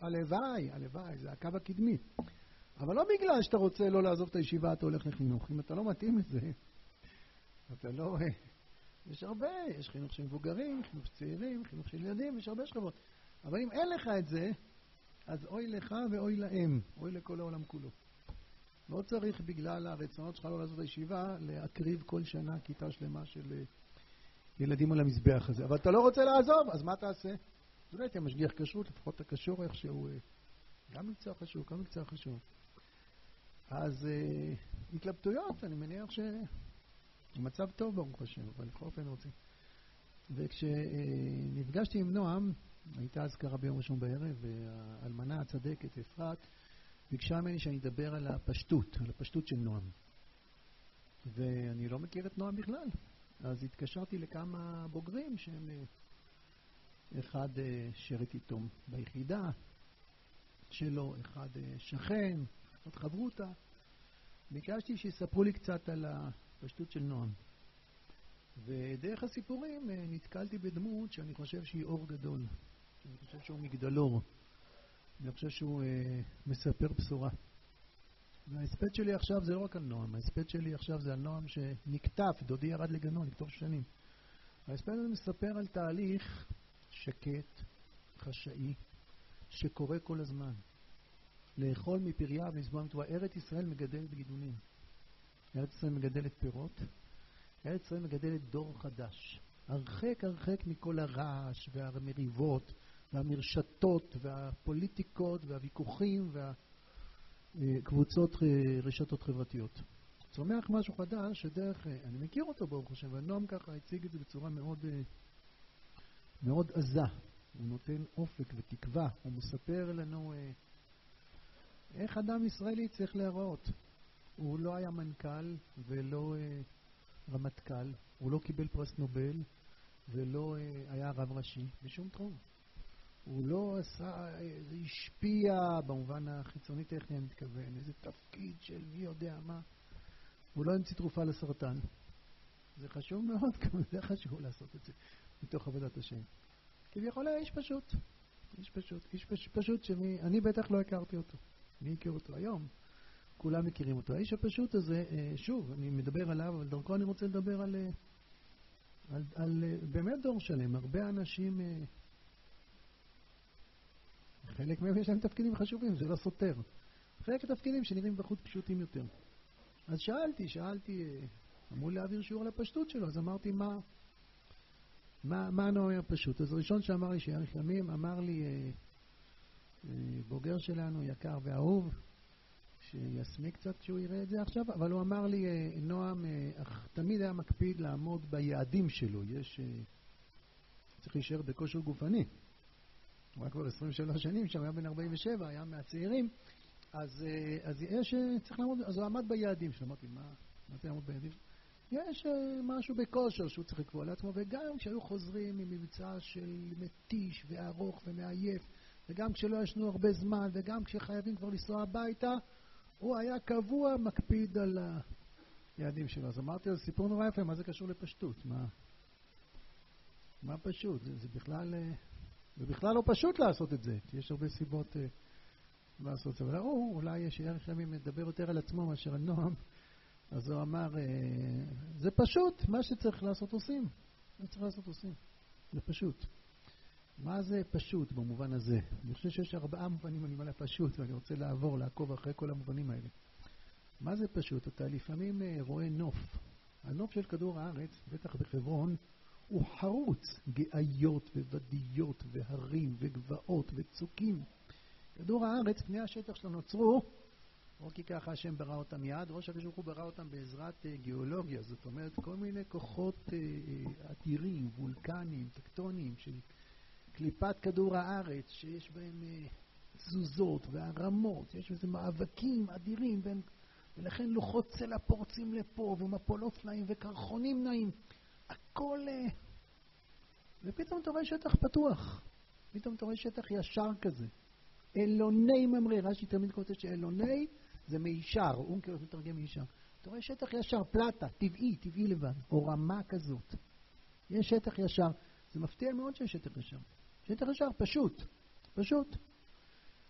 הלוואי, הלוואי, זה הקו הקדמי. אבל לא בגלל שאתה רוצה לא לעזוב את הישיבה, אתה הולך לחינוך. אם אתה לא מתאים לזה, אתה לא... יש הרבה, יש חינוך של מבוגרים, חינוך של צעירים, חינוך של ילדים, יש הרבה שכבות. אבל אם אין לך את זה, אז אוי לך ואוי להם, אוי לכל העולם כולו. לא צריך בגלל הרצונות שלך לא לעשות הישיבה, להקריב כל שנה כיתה שלמה של אה, ילדים על המזבח הזה. אבל אתה לא רוצה לעזוב, אז מה תעשה? אז אולי תהיה משגיח כשרות, לפחות אתה קשור איכשהו. אה, גם מקצוע חשוב, גם מקצוע חשוב. אז אה, התלבטויות, אני מניח שהמצב טוב ברוך השם, אבל בכל אופן רוצים. וכשנפגשתי עם נועם, הייתה אזכרה ביום ראשון בערב, והאלמנה הצדקת, אפרת, ביקשה ממני שאני אדבר על הפשטות, על הפשטות של נועם. ואני לא מכיר את נועם בכלל. אז התקשרתי לכמה בוגרים שהם... אה, אחד אה, שירת איתו ביחידה שלו, אחד אה, שכן, אחד חברותה. ביקשתי שיספרו לי קצת על הפשטות של נועם. ודרך הסיפורים נתקלתי בדמות שאני חושב שהיא אור גדול. אני חושב שהוא מגדלור. אני חושב שהוא אה, מספר בשורה. וההספד שלי עכשיו זה לא רק על נועם, ההספד שלי עכשיו זה על נועם שנקטף, דודי ירד לגנו, לכתוב שנים. ההספד הזה מספר על תהליך שקט, חשאי, שקורה כל הזמן. לאכול מפריה ולשבוע מתורה. ארץ ישראל מגדלת גידולים. ארץ ישראל מגדלת פירות. ארץ ישראל מגדלת דור חדש. הרחק הרחק מכל הרעש והמריבות והמרשתות והפוליטיקות והוויכוחים והקבוצות אה, רשתות חברתיות. צומח משהו חדש שדרך, אה, אני מכיר אותו ברוך השם, ונועם ככה הציג את זה בצורה מאוד, אה, מאוד עזה. הוא נותן אופק ותקווה, הוא מספר לנו איך אדם ישראלי צריך להיראות. הוא לא היה מנכ"ל ולא רמטכ"ל, הוא לא קיבל פרס נובל ולא היה רב ראשי בשום תחום. הוא לא עשה, זה השפיע במובן החיצוני טכני, אני מתכוון, איזה תפקיד של מי יודע מה. הוא לא המציא תרופה לסרטן. זה חשוב מאוד, גם זה חשוב לעשות את זה, מתוך עבודת השם. כביכול היה איש פשוט. איש פשוט. איש פש, פשוט שמי, אני בטח לא הכרתי אותו. מי הכיר אותו היום? כולם מכירים אותו. האיש הפשוט הזה, אה, שוב, אני מדבר עליו, אבל דרכו אני רוצה לדבר על, אה, על, על, אה, באמת דור שלם. הרבה אנשים חלק מהם יש להם תפקידים חשובים, זה לא סותר. חלק התפקידים שנראים בחוץ פשוטים יותר. אז שאלתי, שאלתי, אמרו להעביר שיעור על הפשטות שלו, אז אמרתי, מה, מה, מה הנועם הפשוט? אז הראשון שאמר לי שיאריך ימים, אמר לי, אה, אה, בוגר שלנו, יקר ואהוב, שיסמיק קצת כשהוא יראה את זה עכשיו, אבל הוא אמר לי, אה, נועם, אה, אך תמיד היה מקפיד לעמוד ביעדים שלו. יש... אה, צריך להישאר בכושר גופני. הוא היה כבר 23 שנים שם, היה בן 47, היה מהצעירים, אז, אז יש, צריך לעמוד, אז הוא עמד ביעדים שלו. אמרתי, מה, מה זה לעמוד ביעדים? יש אה, משהו בכושר שהוא צריך לקבוע לעצמו, וגם כשהיו חוזרים ממבצע של מתיש וארוך ומעייף, וגם כשלא ישנו הרבה זמן, וגם כשחייבים כבר לנסוע הביתה, הוא היה קבוע מקפיד על היעדים שלו. אז אמרתי לו, סיפור נורא יפה, מה זה קשור לפשטות? מה, מה פשוט? זה, זה בכלל... ובכלל לא פשוט לעשות את זה, כי יש הרבה סיבות uh, לעשות את זה. אבל הוא, אולי שערך ימים מדבר יותר על עצמו מאשר על נועם, אז הוא אמר, uh, זה פשוט, מה שצריך לעשות עושים. מה שצריך לעשות עושים. זה פשוט. מה זה פשוט במובן הזה? אני חושב שיש ארבעה מובנים אני אומר פשוט, ואני רוצה לעבור, לעקוב אחרי כל המובנים האלה. מה זה פשוט? אתה לפעמים uh, רואה נוף. הנוף של כדור הארץ, בטח בחברון, הוא חרוץ, גאיות וודיות והרים וגבעות וצוקים. כדור הארץ, פני השטח שלו נוצרו, לא כי ככה השם ברא אותם מיד, ראש הקדוש ברוך הוא ברא אותם בעזרת uh, גיאולוגיה, זאת אומרת כל מיני כוחות אדירים, וולקניים, טקטוניים, של קליפת כדור הארץ, שיש בהם תזוזות והרמות, יש בזה מאבקים אדירים, בין, ולכן לוחות צלע פורצים לפה, ומפולות נעים וקרחונים נעים. הכל... אה, ופתאום אתה רואה שטח פתוח. פתאום אתה רואה שטח ישר כזה. אלוני ממריא, רש"י תמיד כותב שאלוני זה מישר, אונקר מתרגם מישר. אתה רואה שטח ישר, פלטה, טבעי, טבעי לבד, או רמה כזאת. יש שטח ישר. זה מפתיע מאוד שיש שטח ישר. שטח ישר, פשוט, פשוט.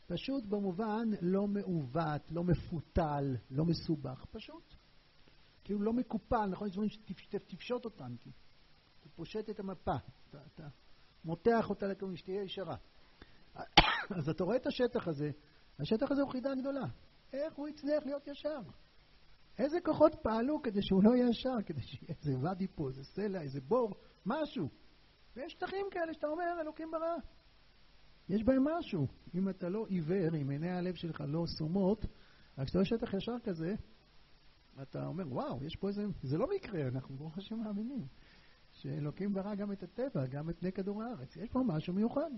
פשוט במובן לא מעוות, לא מפותל, לא מסובך, פשוט. כאילו לא מקופל, נכון? יש דברים שתפשוט אותם, כי אתה פושט את המפה, אתה, אתה מותח אותה לכיוון שתהיה ישרה. אז אתה רואה את השטח הזה, השטח הזה הוא חידה גדולה. איך הוא הצליח להיות ישר? איזה כוחות פעלו כדי שהוא לא יהיה ישר, כדי שיהיה איזה ואדי פה, איזה סלע, איזה בור, משהו. ויש שטחים כאלה שאתה אומר, אלוקים ברא. יש בהם משהו. אם אתה לא עיוור, אם עיני הלב שלך לא סומות, רק כשאתה רואה שטח ישר כזה, אתה אומר, וואו, יש פה איזה... זה לא מקרה, אנחנו ברוך השם מאמינים. שאלוקים ברא גם את הטבע, גם את פני כדור הארץ. יש פה משהו מיוחד.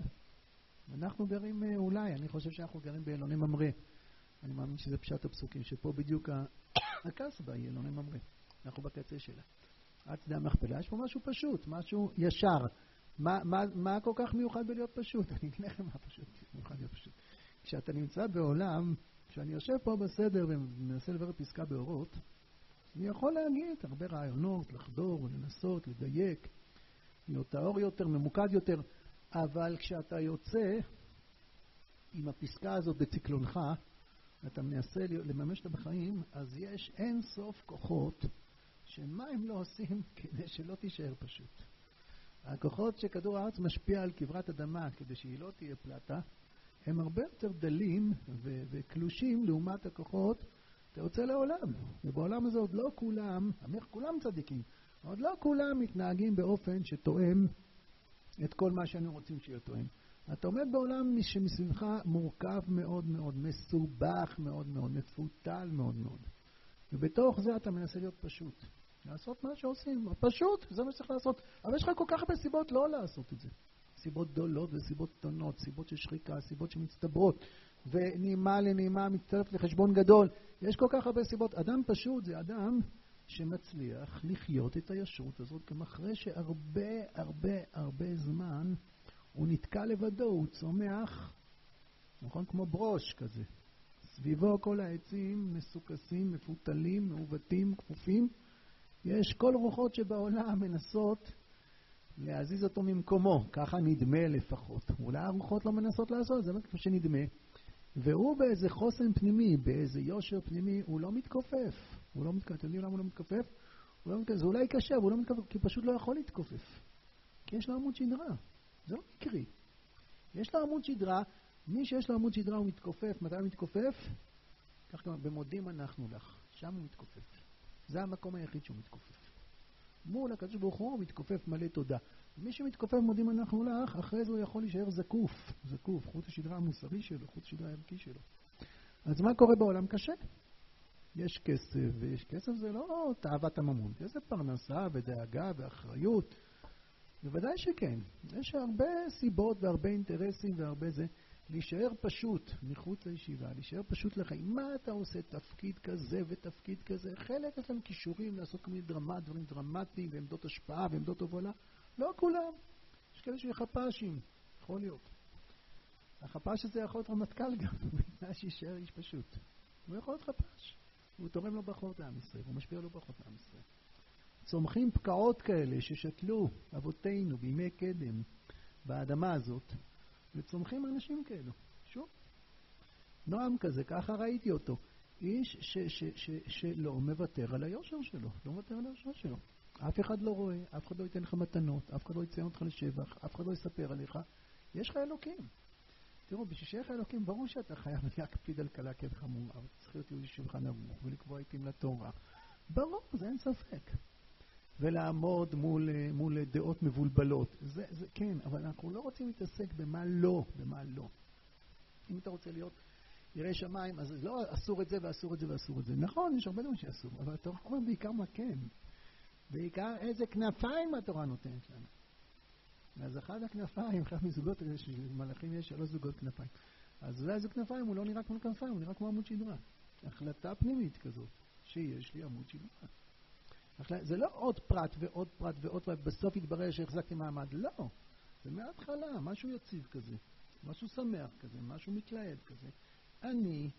אנחנו גרים אה, אולי, אני חושב שאנחנו גרים באלוני ממרא. אני מאמין שזה פשט הפסוקים, שפה בדיוק הקסבה היא אלוני ממרא. אנחנו בקצה שלה. עד שדה המכפלה, יש פה משהו פשוט, משהו ישר. מה, מה, מה כל כך מיוחד בלהיות פשוט? אני אגיד לכם מה פשוט, מיוחד להיות פשוט. כשאתה נמצא בעולם, כשאני יושב פה בסדר ומנסה לברר פסקה באורות, אני יכול להגיד הרבה רעיונות, לחדור, לנסות, לדייק, להיות טהור יותר, ממוקד יותר, אבל כשאתה יוצא עם הפסקה הזאת בציקלונך, ואתה מנסה לממש אותה בחיים, אז יש אין סוף כוחות שמה הם לא עושים כדי שלא תישאר פשוט. הכוחות שכדור הארץ משפיע על כברת אדמה כדי שהיא לא תהיה פלטה, הם הרבה יותר דלים וקלושים לעומת הכוחות אתה יוצא לעולם, ובעולם הזה עוד לא כולם, אמר כולם צדיקים, עוד לא כולם מתנהגים באופן שתואם את כל מה שהיינו רוצים שיהיה תואם. אתה עומד בעולם שמסביבך מורכב מאוד מאוד, מסובך מאוד מאוד, מפותל מאוד מאוד. ובתוך זה אתה מנסה להיות פשוט. לעשות מה שעושים, פשוט, זה מה שצריך לעשות. אבל יש לך כל כך הרבה סיבות לא לעשות את זה. סיבות גדולות וסיבות קטנות, סיבות של שחיקה, סיבות שמצטברות, ונעימה לנעימה מצטרפת לחשבון גדול. יש כל כך הרבה סיבות. אדם פשוט זה אדם שמצליח לחיות את הישרות הזאת גם אחרי שהרבה הרבה הרבה זמן הוא נתקע לבדו, הוא צומח, נכון? כמו ברוש כזה. סביבו כל העצים מסוכסים, מפותלים, מעוותים, כפופים. יש כל רוחות שבעולם מנסות להזיז אותו ממקומו, ככה נדמה לפחות. אולי הרוחות לא מנסות לעשות את זה, אבל כמו שנדמה. והוא באיזה חוסן פנימי, באיזה יושר פנימי, הוא לא מתכופף. הוא לא מתכופף. אתם יודעים למה הוא לא מתכופף? הוא לא מתכופף. זה אולי קשה, אבל הוא לא מתכופף, כי הוא פשוט לא יכול להתכופף. כי יש לו עמוד שדרה. זה לא מקרי. יש לו עמוד שדרה, מי שיש לו עמוד שדרה הוא מתכופף. מתי הוא מתכופף? כך גם במודים אנחנו לך. שם הוא מתכופף. זה המקום היחיד שהוא מתכופף. מול הקדוש ברוך הוא מתכופף מלא תודה. מי שמתכופף מודים אנחנו לך, אחרי זה הוא יכול להישאר זקוף, זקוף, חוט השדרה המוסרי שלו, חוט השדרה הערכי שלו. אז מה קורה בעולם? קשה. יש כסף, ויש כסף זה לא תאוות הממון, כסף פרנסה ודאגה ואחריות. בוודאי שכן. יש הרבה סיבות והרבה אינטרסים והרבה זה. להישאר פשוט מחוץ לישיבה, להישאר פשוט לחיים. מה אתה עושה? תפקיד כזה ותפקיד כזה. חלק יש להם כישורים לעשות כל מיני דרמט, דברים דרמטיים ועמדות השפעה ועמדות הובלה. לא כולם. יש כאלה שיהיו חפ"שים, יכול להיות. החפ"ש הזה יכול להיות רמטכ"ל גם, בתנאי שיישאר איש פשוט. הוא יכול להיות חפ"ש. הוא תורם לו ברכות לעם ישראל, הוא משפיע לו ברכות לעם ישראל. צומחים פקעות כאלה ששתלו אבותינו בימי קדם באדמה הזאת, וצומחים אנשים כאלו. שוב, נועם כזה, ככה ראיתי אותו. איש ש, ש, ש, שלא מוותר על היושר שלו, לא מוותר על היושר שלו. אף אחד לא רואה, אף אחד לא ייתן לך מתנות, אף אחד לא יציין אותך לשבח, אף אחד לא יספר עליך. יש לך אלוקים. תראו, בשביל שיהיה לך אלוקים, ברור שאתה חייב להקפיד על קלה כבחמור, אבל צריך להיות יהודי שולחן ערוך ולקבוע עיתים לתורה. ברור, זה אין ספק. ולעמוד מול, מול דעות מבולבלות. זה, זה כן, אבל אנחנו לא רוצים להתעסק במה לא, במה לא. אם אתה רוצה להיות ירא שמיים, אז לא אסור את זה ואסור את זה ואסור את זה. נכון, יש הרבה דברים שאסור, אבל אתה אומר בעיקר מה כן. בעיקר איזה כנפיים התורה נותנת לנו. אז אחד הכנפיים, אחד מזוגות, מלאכים יש שלוש זוגות כנפיים. אז אולי זה כנפיים, הוא לא נראה כמו כנפיים, הוא נראה כמו עמוד שדרה. החלטה פנימית כזאת, שיש לי עמוד שדרה. זה לא עוד פרט ועוד פרט ועוד פרט, בסוף יתברר שהחזקתי מעמד. לא. זה מההתחלה, משהו יציב כזה, משהו שמח כזה, משהו מתלהב כזה. אני,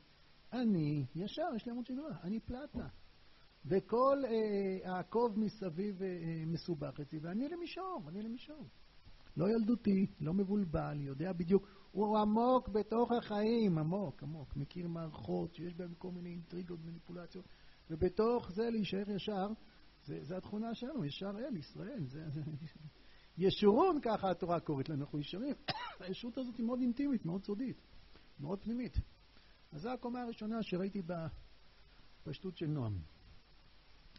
אני, ישר, יש לי עמוד שדרה, אני פלטה. וכל אה, העקוב מסביב אה, מסובך אצלי, ואני למישור, אני למישור. לא ילדותי, לא מבולבל, יודע בדיוק. הוא עמוק בתוך החיים, עמוק, עמוק. מכיר מערכות שיש בהן כל מיני אינטריגות ומניפולציות, ובתוך זה להישאר ישר, זה, זה התכונה שלנו, ישר אל, ישראל. זה, זה, ישורון, ככה התורה קוראת לנו, אנחנו ישרים. הישות הזאת היא מאוד אינטימית, מאוד סודית, מאוד פנימית. אז זו הקומה הראשונה שראיתי בפשטות של נועם.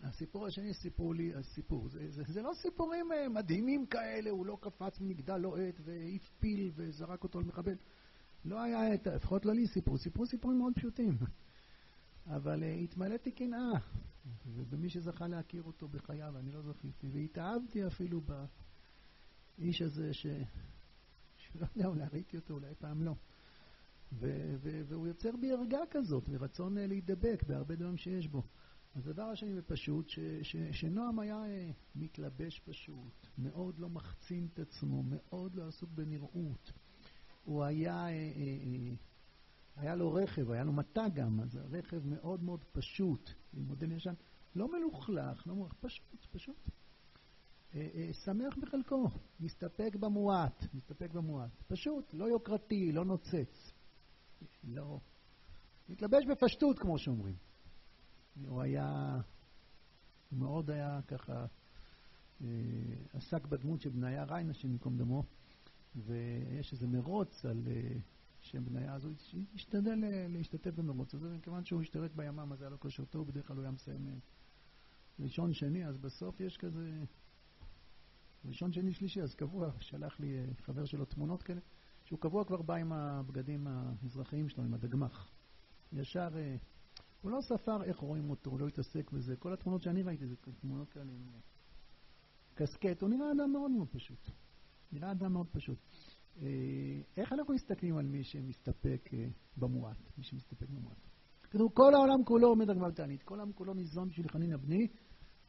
הסיפור השני סיפרו לי, הסיפור, זה, זה, זה לא סיפורים אה, מדהימים כאלה, הוא לא קפץ מנגדל לוהט והעיף פיל וזרק אותו למחבל. לא היה, לפחות לא לי סיפור, סיפרו סיפורים מאוד פשוטים. אבל uh, התמלאתי קנאה, ובמי שזכה להכיר אותו בחייו, אני לא זכיתי, והתאהבתי אפילו באיש הזה, ש... שלא יודע, אולי ראיתי אותו, אולי פעם לא. ו- ו- והוא יוצר בי ערגה כזאת, ורצון uh, להידבק בהרבה דברים שיש בו. הדבר השני ופשוט, ש, ש, שנועם היה אה, מתלבש פשוט, מאוד לא מחצין את עצמו, מאוד לא עסוק בנראות. הוא היה, אה, אה, אה, היה לו רכב, היה לו מטע גם, אז הרכב מאוד מאוד פשוט, מודל ישן, לא מלוכלך, לא מלוכלך, פשוט, פשוט. אה, אה, שמח בחלקו, מסתפק במועט, מסתפק במועט. פשוט, לא יוקרתי, לא נוצץ. לא. מתלבש בפשטות, כמו שאומרים. הוא היה, הוא מאוד היה ככה, אה, עסק בדמות של בניה ריינה, השם ייקום דמו, ויש איזה מרוץ על אה, שם בניה, אז הוא השתדל להשתתף במרוץ הזה, וכיוון שהוא השתלט בימ"ם, אז היה לו כושר טוב, בדרך כלל הוא היה מסיים אה, ראשון, שני, אז בסוף יש כזה ראשון, שני, שלישי, אז קבוע, שלח לי חבר שלו תמונות כאלה, שהוא קבוע כבר בא עם הבגדים המזרחיים שלו, עם הדגמח. ישר הוא לא ספר איך רואים אותו, הוא לא התעסק בזה. כל התמונות שאני ראיתי זה תמונות כאלה עם קסקט. הוא נראה אדם מאוד מאוד פשוט. נראה אדם מאוד פשוט. אה, איך אנחנו מסתכלים על מי שמסתפק אה, במועט? מי שמסתפק במועט. כתוב, כל העולם כולו עומד על גמר תענית. כל העולם כולו ניזון בשביל חנינא בני,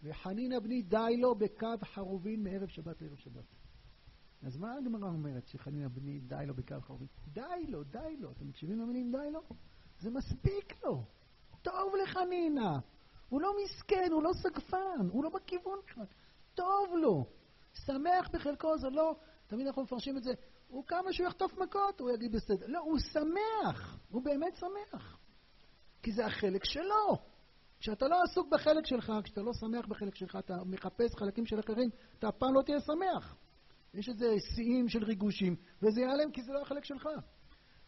וחנינא בני די לו בקו חרובין מערב שבת לערב שבת. אז מה הגמרא אומרת שחנינא בני די לו בקו חרובין? די לו, די לו. אתם מקשיבים למילים די לו? זה מספיק לו. טוב לחנינה. הוא לא מסכן, הוא לא סגפן, הוא לא בכיוון בכלל. טוב לו. שמח בחלקו, זה לא... תמיד אנחנו מפרשים את זה, הוא כמה שהוא יחטוף מכות, הוא יגיד בסדר. לא, הוא שמח. הוא באמת שמח. כי זה החלק שלו. כשאתה לא עסוק בחלק שלך, כשאתה לא שמח בחלק שלך, אתה מחפש חלקים של אחרים, אתה אף פעם לא תהיה שמח. יש איזה שיאים של ריגושים, וזה ייעלם כי זה לא החלק שלך.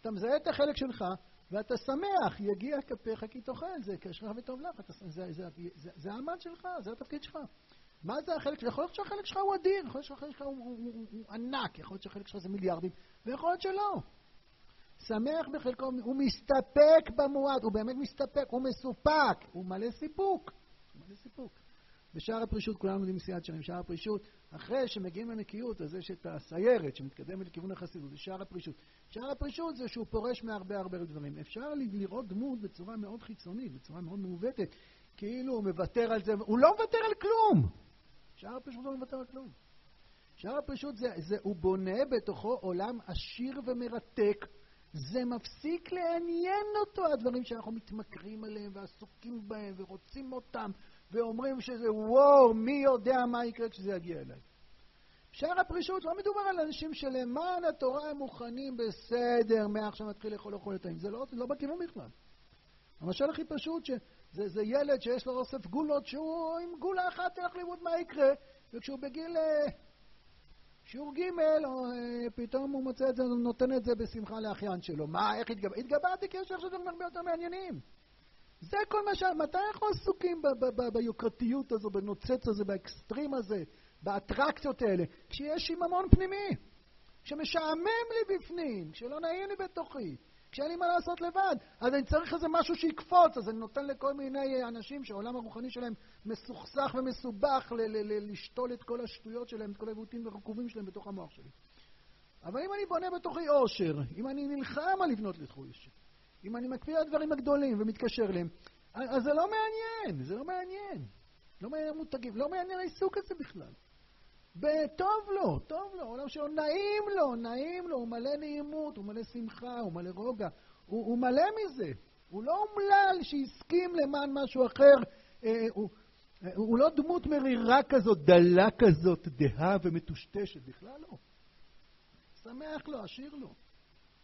אתה מזהה את החלק שלך, ואתה שמח, יגיע כפיך כי תאכל, זה קשרך וטוב לך, אתה, זה, זה, זה, זה, זה המעמד שלך, זה התפקיד שלך. מה זה החלק שלך? יכול להיות שהחלק שלך הוא אדיר, יכול להיות שהחלק שלך הוא, הוא, הוא, הוא ענק, יכול להיות שהחלק שלך זה מיליארדים, ויכול להיות שלא. שמח בחלקו, הוא מסתפק במועד, הוא באמת מסתפק, הוא מסופק, הוא מלא סיפוק. הוא מלא סיפוק. בשער הפרישות, כולנו יודעים מסיעת שנים, שער הפרישות, אחרי שמגיעים לנקיות, אז יש את הסיירת שמתקדמת לכיוון החסידות, זה שער הפרישות. שער הפרישות זה שהוא פורש מהרבה הרבה דברים. אפשר לראות דמות בצורה מאוד חיצונית, בצורה מאוד מעוותת, כאילו הוא מוותר על זה, הוא לא מוותר על כלום! שער הפרישות לא מוותר על כלום. שער הפרישות זה, זה, הוא בונה בתוכו עולם עשיר ומרתק, זה מפסיק לעניין אותו, הדברים שאנחנו מתמכרים עליהם ועסוקים בהם ורוצים אותם ואומרים שזה וואו, מי יודע מה יקרה כשזה יגיע אליי. שער הפרישות לא מדובר על אנשים שלמען התורה הם מוכנים בסדר, מעכשיו נתחיל לאכול לאכול את הטעים. זה לא, לא בכיוון בכלל. המשל הכי פשוט, שזה ילד שיש לו אוסף גולות, שהוא עם גולה אחת תלך ללמוד מה יקרה, וכשהוא בגיל אה, שיעור ג', או אה, פתאום הוא מוצא את זה, הוא נותן את זה בשמחה לאחיין שלו. מה, איך התגבר? התגברתי כי יש עכשיו דברים הרבה יותר מעניינים. זה כל מה ש... מתי אנחנו עסוקים ביוקרתיות הזו, בנוצץ הזה, באקסטרים הזה, באטרקציות האלה? כשיש שיממון פנימי, כשמשעמם לי בפנים, כשלא נעים לי בתוכי, כשאין לי מה לעשות לבד, אז אני צריך איזה משהו שיקפוץ, אז אני נותן לכל מיני אנשים שהעולם הרוחני שלהם מסוכסך ומסובך ל- ל- ל- לשתול את כל השטויות שלהם, את כל העיוותים והרקובים שלהם בתוך המוח שלי. אבל אם אני בונה בתוכי עושר, אם אני נלחם על לבנות לתוכי עושר, אם אני מקפיא על הדברים הגדולים ומתקשר אליהם, אז זה לא מעניין, זה לא מעניין. לא מעניין המותגים, לא מעניין העיסוק הזה בכלל. טוב לו, טוב לו, עולם שלו נעים לו, נעים לו, הוא מלא נעימות, הוא מלא שמחה, הוא מלא רוגע, הוא, הוא מלא מזה. הוא לא אומלל שהסכים למען משהו אחר, אה, הוא, אה, הוא לא דמות מרירה כזאת, דלה כזאת, דהה ומטושטשת, בכלל לא. שמח לו, עשיר לו.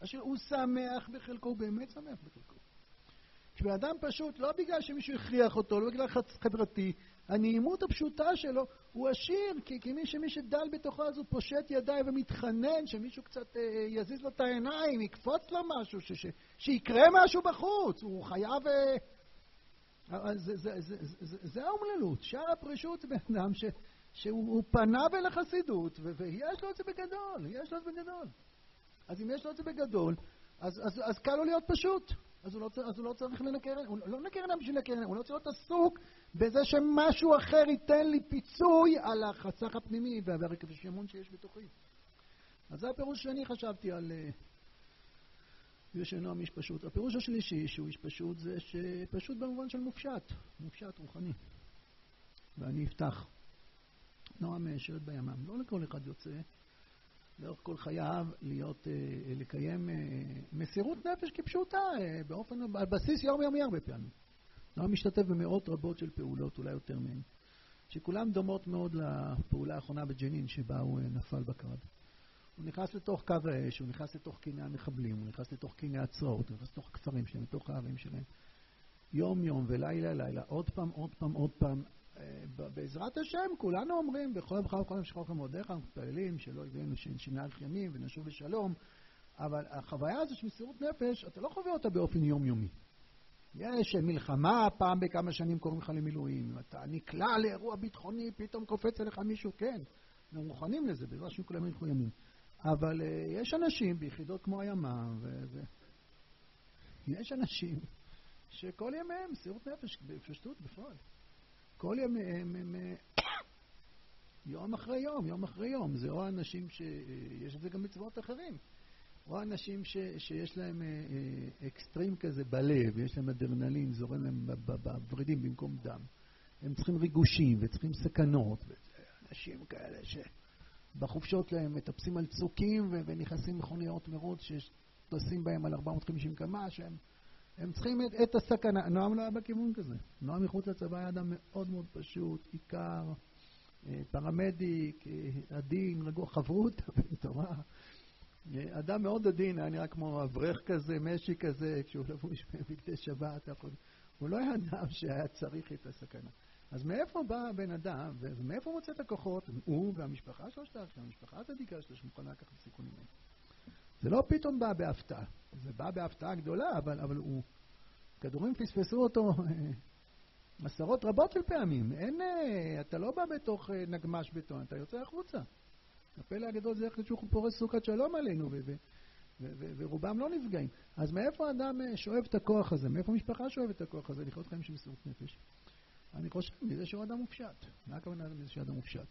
אשר הוא שמח בחלקו, הוא באמת שמח בחלקו. כשבן אדם פשוט, לא בגלל שמישהו הכריח אותו, לא בגלל חברתי, הנעימות הפשוטה שלו, הוא עשיר, כי, כי מי שמי שדל בתוכו אז הוא פושט ידיים ומתחנן שמישהו קצת אה, יזיז לו את העיניים, יקפוץ לו משהו, ש, ש, שיקרה משהו בחוץ, הוא חייב... אה, זה, זה, זה, זה, זה האומללות. שער הפרישות זה בן אדם ש, שהוא פנה אל החסידות, ויש לו את זה בגדול, יש לו את זה בגדול. אז אם יש לו את זה בגדול, אז, אז, אז קל לו להיות פשוט. אז הוא לא, אז הוא לא צריך לנקר, הוא לא מנקר עיניים בשביל לנקר הוא לא צריך להיות עסוק בזה שמשהו אחר ייתן לי פיצוי על החסך הפנימי והרקבשמון שיש בתוכי. אז זה הפירוש שאני חשבתי על ישנו איש פשוט. הפירוש השלישי שהוא איש פשוט זה שפשוט במובן של מופשט, מופשט רוחני. ואני אפתח. נועם שרת בימם. לא לכל אחד יוצא לאורך כל חייו להיות, אה, לקיים אה, מסירות נפש כפשוטה, אה, באופן, על בסיס יומיומי הרבה פעמים. נועם משתתף במאות רבות של פעולות, אולי יותר מהן, שכולן דומות מאוד לפעולה האחרונה בג'נין, שבה הוא נפל בקרב. הוא נכנס לתוך קו האש, הוא נכנס לתוך קיני המחבלים, הוא נכנס לתוך קיני הצרעות, הוא נכנס לתוך הכפרים שלהם, לתוך הערים שלהם. יום-יום ולילה לילה, עוד פעם, עוד פעם, עוד פעם. בעזרת השם, כולנו אומרים, בכל יום ובכל יום שכוח למודיך, אנחנו מתפללים שלא יביאנו שנהלך ימים ונשוב בשלום, אבל החוויה הזו של מסירות נפש, אתה לא חווה אותה באופן יומיומי. יש מלחמה, פעם בכמה שנים קוראים לך למילואים, אתה נקלע לאירוע ביטחוני, פתאום קופץ אליך מישהו, כן, אנחנו מוכנים לזה, בעזרת השם כולם ילכו ימים. אבל uh, יש אנשים ביחידות כמו הימ"מ, ו... ו... יש אנשים שכל ימיהם מסירות נפש, בפשטות, בפועל. כל ימיהם הם יום אחרי יום, יום אחרי יום. זה או אנשים שיש לזה גם מצוות אחרים, או אנשים ש, שיש להם אה, אה, אקסטרים כזה בלב, יש להם אדרנלין, זורם להם בוורידים במקום דם. הם צריכים ריגושים וצריכים סכנות. אנשים כאלה שבחופשות להם מטפסים על צוקים ונכנסים מכוניות מרוץ שטוסים בהם על 450 קמ"ש, הם... הם צריכים את, את הסכנה. נועם לא היה בכיוון כזה. נועם מחוץ לצבא היה אדם מאוד מאוד פשוט, עיקר, אה, פרמדיק, אה, עדין, רגוע, חברות, תורה. אה, אדם מאוד עדין, היה נראה כמו אברך כזה, משי כזה, כשהוא לבוש בבגדי שבת. הוא לא היה אדם שהיה צריך את הסכנה. אז מאיפה בא הבן אדם, ומאיפה הוא מוצא את הכוחות? הוא והמשפחה שלו, המשפחה הצדיקה שלו, שמוכנה לקחת סיכונים האלה. זה לא פתאום בא בהפתעה, זה בא בהפתעה גדולה, אבל, אבל הוא... כדורים פספסו אותו אה, עשרות רבות של פעמים. אין, אה, אתה לא בא בתוך אה, נגמש בטון, אתה יוצא החוצה. הפלא הגדול זה איך שהוא פורס סוכת שלום עלינו, ורובם לא נפגעים. אז מאיפה אדם שואב את הכוח הזה? מאיפה המשפחה שואבת את הכוח הזה לחיות חיים של מסירות נפש? אני חושב מזה שהוא אדם מופשט. מה הכוונה מזה שהוא אדם מופשט?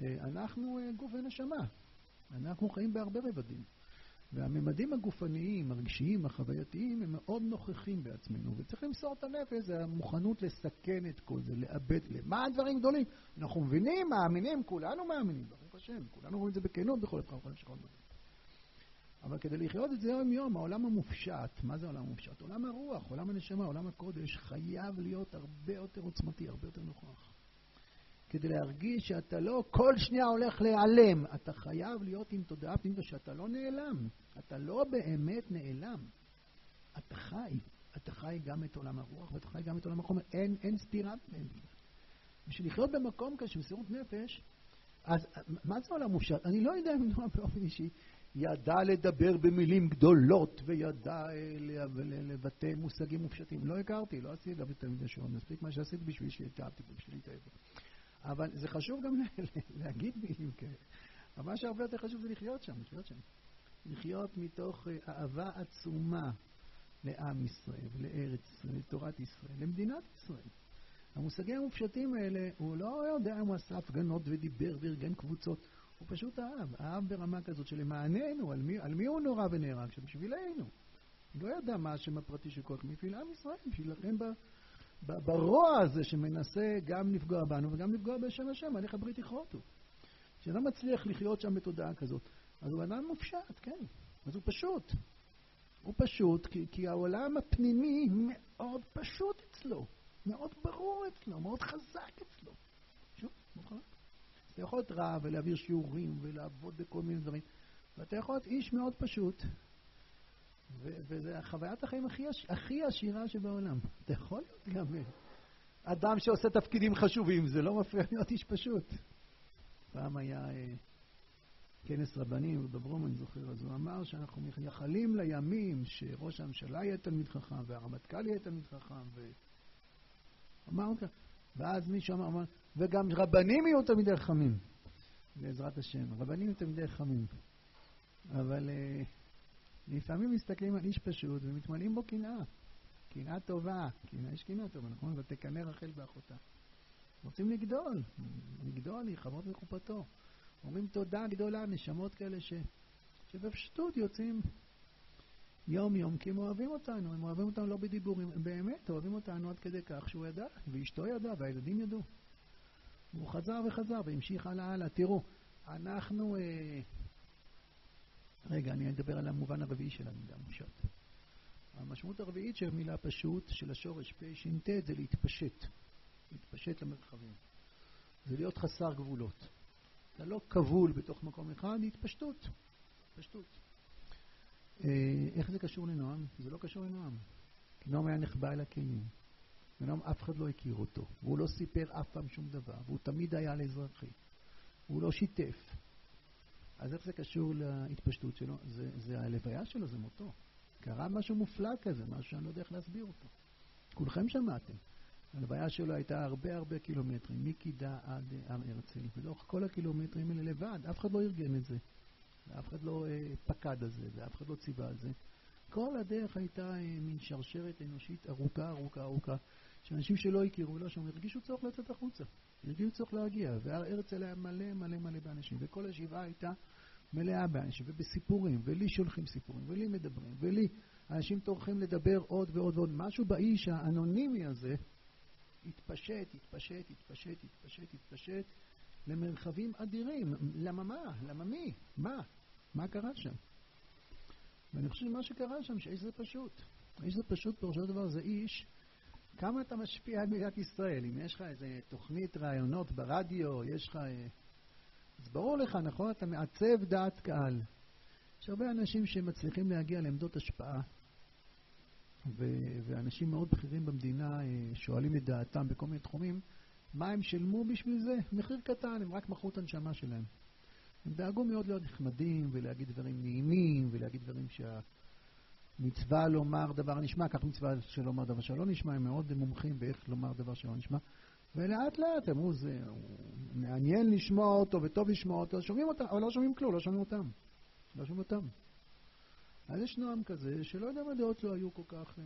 אנחנו גוף ונשמה. אנחנו חיים בהרבה רבדים. והממדים הגופניים, הרגשיים, החווייתיים, הם מאוד נוכחים בעצמנו, וצריך למסור את הנפש, זה המוכנות לסכן את כל זה, לאבד, למען דברים גדולים. אנחנו מבינים, מאמינים, כולנו מאמינים, ברוך השם, כולנו רואים את זה בכנות בכל אחד חודש כל דבר. אבל כדי לחיות את זה יום-יום, העולם המופשט, מה זה העולם המופשט? עולם הרוח, עולם הנשמה, עולם הקודש, חייב להיות הרבה יותר עוצמתי, הרבה יותר נוכח. כדי להרגיש שאתה לא כל שנייה הולך להיעלם. אתה חייב להיות עם תודעה פנימית שאתה לא נעלם. אתה לא באמת נעלם. אתה חי. אתה חי גם את עולם הרוח ואתה חי גם את עולם החומר. אין, אין סתירה ביניהם. בשביל לחיות במקום כזה של מסירות נפש, אז מה זה עולם מופשט? אני לא יודע אם נועה באופן אישי ידע לדבר במילים גדולות וידע אה, לבטא מושגים מופשטים. לא הכרתי, לא עשיתי להביא תלמידי שעון. מספיק מה שעשיתי בשביל שיתאהבתי, בשביל להתאהב. אבל זה חשוב גם להגיד מילים כאלה. אבל מה שהרבה יותר חשוב זה לחיות שם, לחיות שם. לחיות מתוך אה, אהבה עצומה לעם ישראל, לארץ ישראל, לתורת ישראל, למדינת ישראל. המושגים המופשטים האלה, הוא לא יודע אם הוא עשה הפגנות ודיבר וארגן קבוצות, הוא פשוט אהב, אהב ברמה כזאת שלמעננו, על מי, על מי הוא נורא ונהרג? שבשבילנו. לא ידע מה השם הפרטי של כל כך, בשביל עם ישראל, בשביל להילחם ברוע הזה שמנסה גם לפגוע בנו וגם לפגוע בשם השם, הליך הברית יכרותו. שאדם מצליח לחיות שם בתודעה כזאת, אז הוא אדם מופשט, כן. אז הוא פשוט. הוא פשוט כי, כי העולם הפנימי מאוד פשוט אצלו, מאוד ברור אצלו, מאוד חזק אצלו. שוב, נכון? אתה יכול להיות רב ולהעביר שיעורים ולעבוד בכל מיני דברים, ואתה יכול להיות איש מאוד פשוט, וזו חוויית החיים הכי, הכי עשירה שבעולם. אתה יכול להיות גם אה, אדם שעושה תפקידים חשובים, זה לא מפריע להיות איש פשוט. פעם היה אה, כנס רבנים, בברום, אני זוכר, אז הוא אמר שאנחנו מייחלים לימים שראש הממשלה יהיה תלמיד חכם והרמטכ"ל יהיה תלמיד חכם, ו... אמרנו ככה. ואז מישהו אמר, אמר, וגם רבנים יהיו תלמידי חכמים, בעזרת השם. רבנים יהיו תלמידי חכמים. אבל uh, לפעמים מסתכלים על איש פשוט ומתמלאים בו קנאה. קנאה טובה. קנאה, יש קנאה טובה, נכון? ותקנא רחל באחותה. רוצים לגדול, לגדול, להיכבות מחופתו. אומרים תודה גדולה, נשמות כאלה ש... שבפשטות יוצאים יום-יום, כי הם אוהבים אותנו, הם אוהבים אותנו לא בדיבורים, הם באמת אוהבים אותנו עד כדי כך שהוא ידע, ואשתו ידעה, והילדים ידעו. והוא חזר וחזר והמשיך הלאה הלאה. תראו, אנחנו... אה... רגע, אני אדבר על המובן הרביעי של המילה מושט. המשמעות הרביעית של המילה פשוט, של השורש פש"ט, זה להתפשט. להתפשט למרחבים. זה להיות חסר גבולות. אתה לא כבול בתוך מקום אחד, התפשטות. התפשטות. אה, איך זה קשור לנועם? זה לא קשור לנועם. כי נועם היה נחבא אל הכלים. ונועם אף אחד לא הכיר אותו, והוא לא סיפר אף פעם שום דבר, והוא תמיד היה לאזרחי. הוא לא שיתף. אז איך זה קשור להתפשטות שלו? זה, זה הלוויה שלו, זה מותו. קרה משהו מופלא כזה, משהו שאני לא יודע איך להסביר אותו. כולכם שמעתם. הלוויה שלו הייתה הרבה הרבה קילומטרים, מקידה עד הר הרצל, ולאורך כל הקילומטרים האלה לבד, אף אחד לא ארגן את זה. ואף אחד לא אה, פקד על זה, ואף אחד לא ציווה על זה. כל הדרך הייתה אה, מין שרשרת אנושית ארוכה, ארוכה, ארוכה, שאנשים שלא הכירו ולא שמעו, הרגישו צורך לצאת החוצה, הרגישו צורך להגיע, והר הרצל היה מלא מלא מלא באנשים, וכל השבעה הייתה מלאה באנשים, ובסיפורים, ולי שולחים סיפורים, ולי מדברים, ולי אנשים טורחים לדבר עוד ועוד ועוד. משהו באיש האנונימי הזה התפשט, התפשט, התפשט, התפשט, התפשט, למרחבים אדירים. למה מה? למה מי? מה? מה קרה שם? ואני חושב שמה שקרה שם, שהאיש זה פשוט. האיש זה פשוט, פירושו של דבר, זה איש, כמה אתה משפיע על מדינת ישראל. אם יש לך איזה תוכנית ראיונות ברדיו, יש לך... אה, אז ברור לך, נכון? אתה מעצב דעת קהל. יש הרבה אנשים שמצליחים להגיע לעמדות השפעה, ו- ואנשים מאוד בכירים במדינה אה, שואלים את דעתם בכל מיני תחומים, מה הם שילמו בשביל זה? מחיר קטן, הם רק מכרו את הנשמה שלהם. הם דאגו מאוד להיות נחמדים ולהגיד דברים נעימים ולהגיד דברים שהמצווה לומר דבר נשמע, כך מצווה של לומר דבר שלא נשמע, הם מאוד מומחים באיך לומר דבר שלא נשמע. ולאט לאט אמרו, זה מעניין לשמוע אותו וטוב לשמוע אותו, שומעים אותם, אבל לא שומעים כלום, לא שומעים אותם. לא שומעים אותם. אז יש נועם כזה, שלא יודע מה דעות לא היו כל כך אה,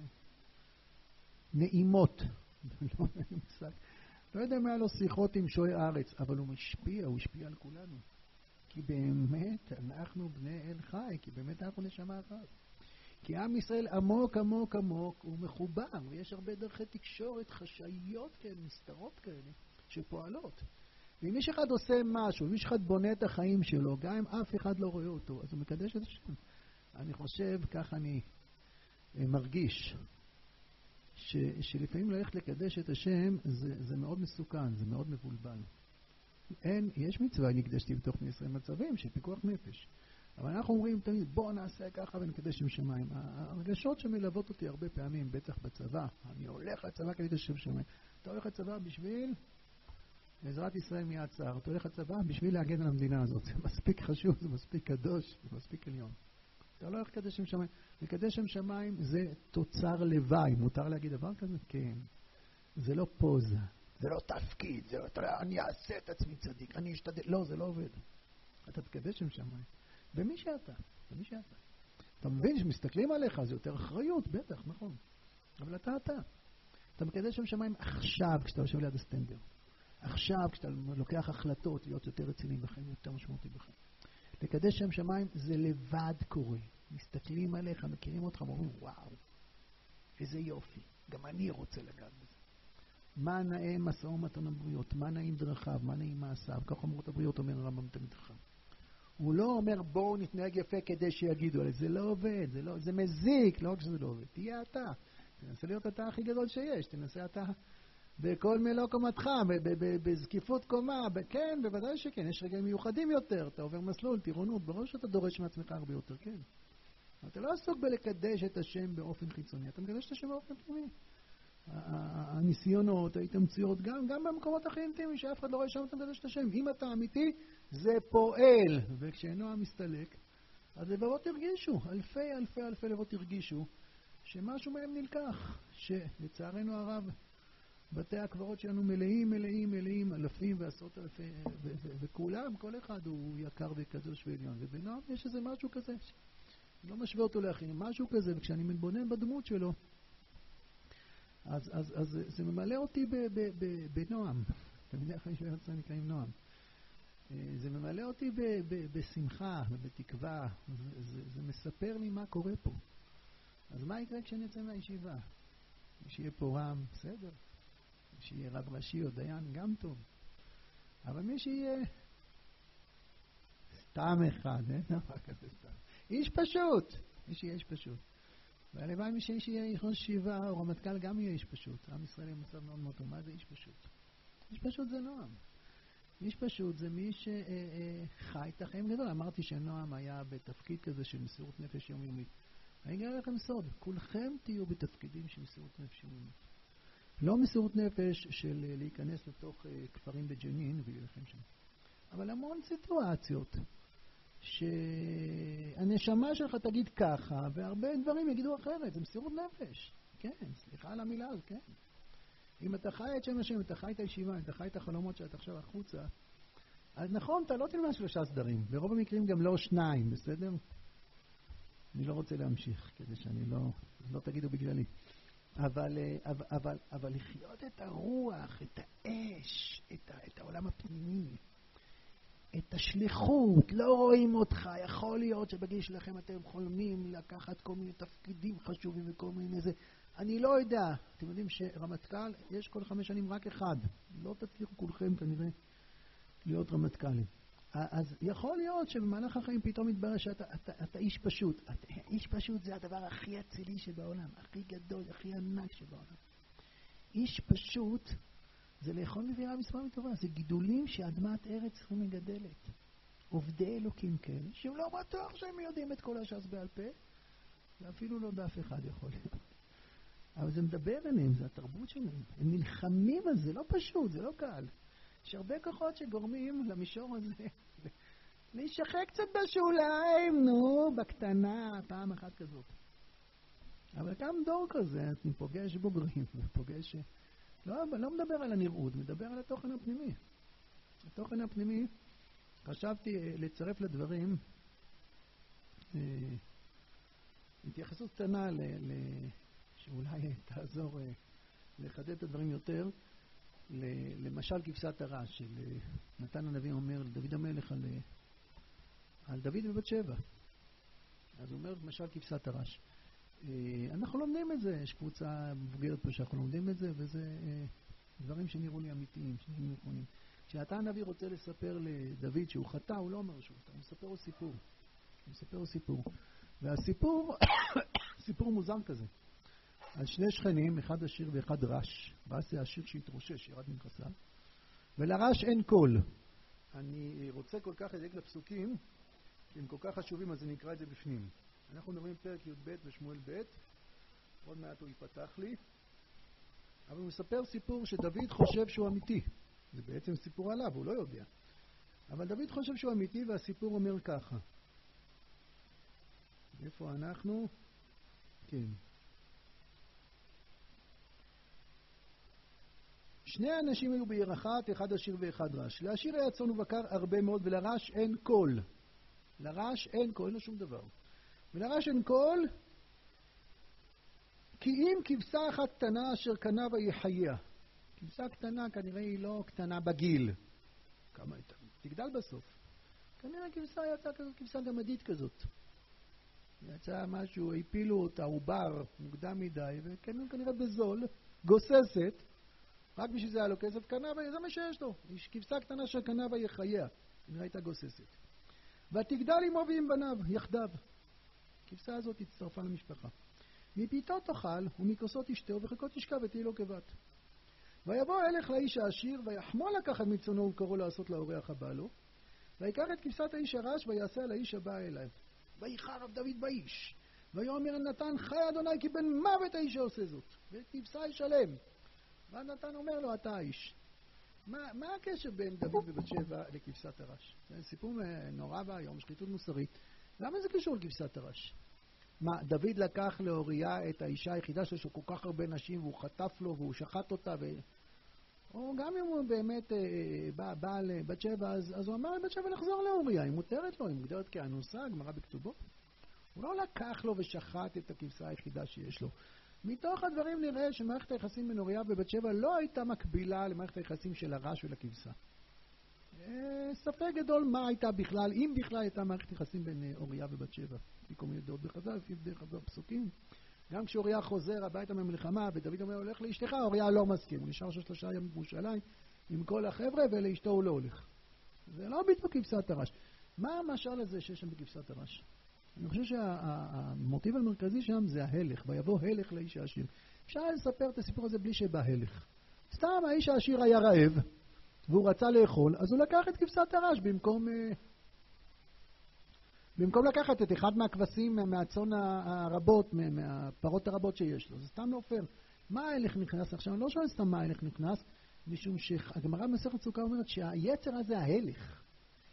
נעימות. לא, לא יודע מה היה לו שיחות עם שועי הארץ, אבל הוא משפיע, הוא השפיע על כולנו. כי באמת אנחנו בני אל חי, כי באמת אנחנו נשמה אחת. כי עם ישראל עמוק עמוק עמוק הוא מחובר, ויש הרבה דרכי תקשורת חשאיות כאלה, נסתרות כאלה, שפועלות. ואם איש אחד עושה משהו, אם איש אחד בונה את החיים שלו, גם אם אף אחד לא רואה אותו, אז הוא מקדש את השם. אני חושב, כך אני אה, מרגיש, ש, שלפעמים ללכת לקדש את השם זה, זה מאוד מסוכן, זה מאוד מבולבל. אין, יש מצווה, אני הקדשתי בתוך בני ישראל מצבים של פיקוח נפש. אבל אנחנו אומרים תמיד, בואו נעשה ככה ונקדש שם שמיים. הרגשות שמלוות אותי הרבה פעמים, בטח בצבא, אני הולך לצבא כדי לקדש שם שמיים. אתה הולך לצבא בשביל בעזרת ישראל מיד צער. אתה הולך לצבא בשביל להגן על המדינה הזאת. זה מספיק חשוב, זה מספיק קדוש, זה מספיק עליון. אתה לא הולך לקדש שם שמיים. לקדש שם שמיים זה תוצר לוואי. מותר להגיד דבר כזה? כן. זה לא פוזה, זה לא תפקיד, זה לא, אני אעשה את עצמי צדיק, אני אשתדל. לא, זה לא עובד. אתה תקדש שם שמיים. במי שאתה, במי שאתה. אתה מבין שמסתכלים עליך, זה יותר אחריות, בטח, נכון. אבל אתה אתה. אתה מקדש שם שמיים עכשיו, כשאתה יושב ליד הסטנדר. עכשיו, כשאתה לוקח החלטות להיות יותר רציני בחיים, יותר משמעותי בחיים. לקדש שם שמיים זה לבד קורה. מסתכלים עליך, מכירים אותך, אומרים, וואו, איזה יופי, גם אני רוצה לגעת בזה. מה נאה משא ומתן הבריות, מה נאים דרכיו, מה נאים מעשיו, כך אומרות הבריות, אומר הרמב"ם תמיד חכם. הוא לא אומר בואו נתנהג יפה כדי שיגידו עליי, זה לא עובד, זה, לא, זה מזיק, לא רק שזה לא עובד, תהיה אתה. תנסה להיות אתה הכי גדול שיש, תנסה אתה בכל מלוא קומתך, בזקיפות קומה, כן, בוודאי שכן, יש רגעים מיוחדים יותר, אתה עובר מסלול, טירונות, ברור שאתה דורש מעצמך הרבה יותר, כן. אתה לא עסוק בלקדש את השם באופן חיצוני, אתה מקדש את השם באופן פנימי. הניסיונות, ההתאמצויות, גם, גם במקומות הכי אינטימיים שאף אחד לא רואה שם אתה מקדש את השם. אם אתה אמיתי, זה פועל. וכשנועם מסתלק, אז לבבות הרגישו, אלפי אלפי אלפי לבבות הרגישו שמשהו מהם נלקח, שלצערנו הרב, בתי הקברות שלנו מלאים, מלאים, מלאים, אלפים ועשרות אלפי, וכולם, כל אחד הוא יקר וקדוש ועליון. ובנועם יש איזה משהו כזה, אני לא משווה אותו לאחרים, משהו כזה, וכשאני מתבונן בדמות שלו, אז, אז, אז זה ממלא אותי ב, ב, ב, בנועם. תלמידי החיים של יוצא נקראים נועם. אה, זה ממלא אותי ב, ב, בשמחה ובתקווה, זה, זה, זה מספר לי מה קורה פה. אז מה יקרה כשאני אצא מהישיבה? שיהיה פה רם, בסדר. שיהיה רב ראשי או דיין, גם טוב. אבל מי שיהיה סתם אחד, אין דבר כזה סתם. איש פשוט, מי שיהיה איש פשוט. והלוואי מי שיהיה ראש ישיבה או רמטכ"ל גם יהיה איש פשוט. עם ישראל יהיה במצב מאוד מאוד טוב. מה זה איש פשוט? איש פשוט זה נועם. איש פשוט זה מי שחי את החיים גדול. אמרתי שנועם היה בתפקיד כזה של מסירות נפש יומיומית. אני אגלה לכם סוד, כולכם תהיו בתפקידים של מסירות נפש יומיומית. לא מסירות נפש של אה, להיכנס לתוך אה, כפרים בג'נין ולהילחם שם, אבל המון סיטואציות שהנשמה שלך תגיד ככה, והרבה דברים יגידו אחרת, זה מסירות נפש. כן, סליחה על המילה הזאת, כן. אם אתה חי את שם השם, אתה חי את הישיבה, אתה חי את החלומות שאתה עכשיו החוצה, אז נכון, אתה לא תלמד שלושה סדרים, ברוב המקרים גם לא שניים, בסדר? אני לא רוצה להמשיך, כדי שאני לא, לא תגידו בגללי. אבל, אה, אבל, אבל, אבל לחיות את הרוח, את האש, את, את העולם הפנימי, את השליחות, לא רואים אותך, יכול להיות שבגיל שלכם אתם חולמים לקחת כל מיני תפקידים חשובים וכל מיני זה. אני לא יודע, אתם יודעים שרמטכ"ל, יש כל חמש שנים רק אחד. לא תצליחו כולכם כנראה להיות רמטכ"לים. אז יכול להיות שבמהלך החיים פתאום יתברר שאתה אתה, אתה איש פשוט. אתה, איש פשוט זה הדבר הכי אצילי שבעולם, הכי גדול, הכי ענק שבעולם. איש פשוט זה לאכול מביאה מספר מטובה, זה גידולים שאדמת ארץ לא מגדלת. עובדי אלוקים כאלה, שהם לא בטוח שהם יודעים את כל הש"ס בעל פה, ואפילו לא דף אחד יכול להיות. אבל זה מדבר אליהם, זה התרבות שלהם. הם נלחמים על זה, לא פשוט, זה לא קל. יש הרבה כוחות שגורמים למישור הזה להישחק קצת בשוליים, נו, בקטנה, פעם אחת כזאת. אבל גם דור כזה, אני פוגש בוגרים, ופוגש... לא, לא מדבר על הנראות, מדבר על התוכן הפנימי. התוכן הפנימי, חשבתי אה, לצרף לדברים אה, התייחסות קטנה ל, ל, שאולי תעזור אה, לחדד את הדברים יותר. למשל כבשת הרש של אה, נתן הנביא אומר לדוד המלך על, אה, על דוד בבת שבע. אז הוא אומר למשל כבשת הרש. אה, אנחנו לומדים את זה, יש קבוצה מבוגרת פה שאנחנו לומדים את זה, וזה דברים שנראו לי אמיתיים, שנראו נכונים. כשנתן הנביא רוצה לספר לדוד שהוא חטא, הוא לא אומר שהוא חטא, הוא מספר לו סיפור. הוא מספר לו סיפור. והסיפור, סיפור מוזר כזה. על שני שכנים, אחד עשיר ואחד רש. רש זה עשיר שהתרושש, ירד מנכסיו, ולרש אין קול. אני רוצה כל כך לדייק לפסוקים, כי הם כל כך חשובים, אז אני אקרא את זה בפנים. אנחנו מדברים פרק י"ב ושמואל ב', עוד מעט הוא ייפתח לי, אבל הוא מספר סיפור שדוד חושב שהוא אמיתי. זה בעצם סיפור עליו, הוא לא יודע. אבל דוד חושב שהוא אמיתי, והסיפור אומר ככה. איפה אנחנו? כן. שני האנשים היו בעיר אחת, אחד עשיר ואחד רש. לעשיר היה צאן ובקר הרבה מאוד, ולרש אין כל. לרש אין כל, אין לו שום דבר. ולרש אין כל, כי אם כבשה אחת קטנה אשר קנה ויחיה. כבשה קטנה כנראה היא לא קטנה בגיל. כמה הייתה? תגדל בסוף. כנראה כבשה יצאה כזאת, כבשה גמדית כזאת. יצא משהו, הפילו אותה, עובר מוקדם מדי, וכנראה בזול, גוססת, רק בשביל זה היה לו כסף, קנה, וזה מה שיש לו. כבשה קטנה שקנה ויחיה. היא הייתה גוססת. ותגדל עמו ועם בניו, יחדיו. הכבשה הזאת הצטרפה למשפחה. מפיתו תאכל, ומכוסות תשתה, ובחיקות תשכב ותהי לו כבת. ויבוא הלך לאיש העשיר, ויחמול לקחת מצונו ולקרוא לעשות לאורח הבא לו. ויקח את כבשת האיש הרש, ויעשה על האיש הבא אליו. ויחר רב דוד באיש. ויאמר נתן חי אדוני כי בן מוות האיש שעושה זאת, וכבשה ישלם. ואז נתן אומר לו, אתה האיש. מה, מה הקשר בין דוד ובת שבע לכבשת הרש? זה סיפור נורא ואיום, שחיתות מוסרית. למה זה קשור לכבשת הרש? מה, דוד לקח לאוריה את האישה היחידה שלו, כל כך הרבה נשים, והוא חטף לו והוא שחט אותה, ו... או גם אם הוא באמת אה, בא, בא לבת שבע, אז, אז הוא אמר לבת שבע לחזור לאוריה, היא מותרת לו, היא מוגדרת כאנוסה, גמרא בכתובו. הוא לא לקח לו ושחט את הכבשה היחידה שיש לו. מתוך הדברים נראה שמערכת היחסים בין אוריה ובת שבע לא הייתה מקבילה למערכת היחסים של הרש ולכבשה. אה, ספק גדול מה הייתה בכלל, אם בכלל הייתה מערכת יחסים בין אה, אוריה ובת שבע. לפי כל מיני דעות בחז"ל, לפי דרך אגב פסוקים. גם כשאוריה חוזר הביתה מהמלחמה ודוד אומר הולך לאשתך, אוריה לא מסכים, הוא נשאר שלושה ימים בירושלים עם כל החבר'ה ולאשתו הוא לא הולך. זה לא בדיוק כבשת הרש. מה המשל הזה שיש שם בכבשת הרש? אני חושב שהמוטיב המרכזי שם זה ההלך, ויבוא הלך לאיש העשיר. אפשר לספר את הסיפור הזה בלי שבא הלך. סתם האיש העשיר היה רעב, והוא רצה לאכול, אז הוא לקח את כבשת הרש במקום... אה, במקום לקחת את אחד מהכבשים מהצאן הרבות, מהפרות הרבות שיש לו. זה סתם לא פייר. מה ההלך נכנס עכשיו? אני לא שואל סתם מה ההלך נכנס, משום שהגמרא במסכת סוכה אומרת שהיצר הזה ההלך.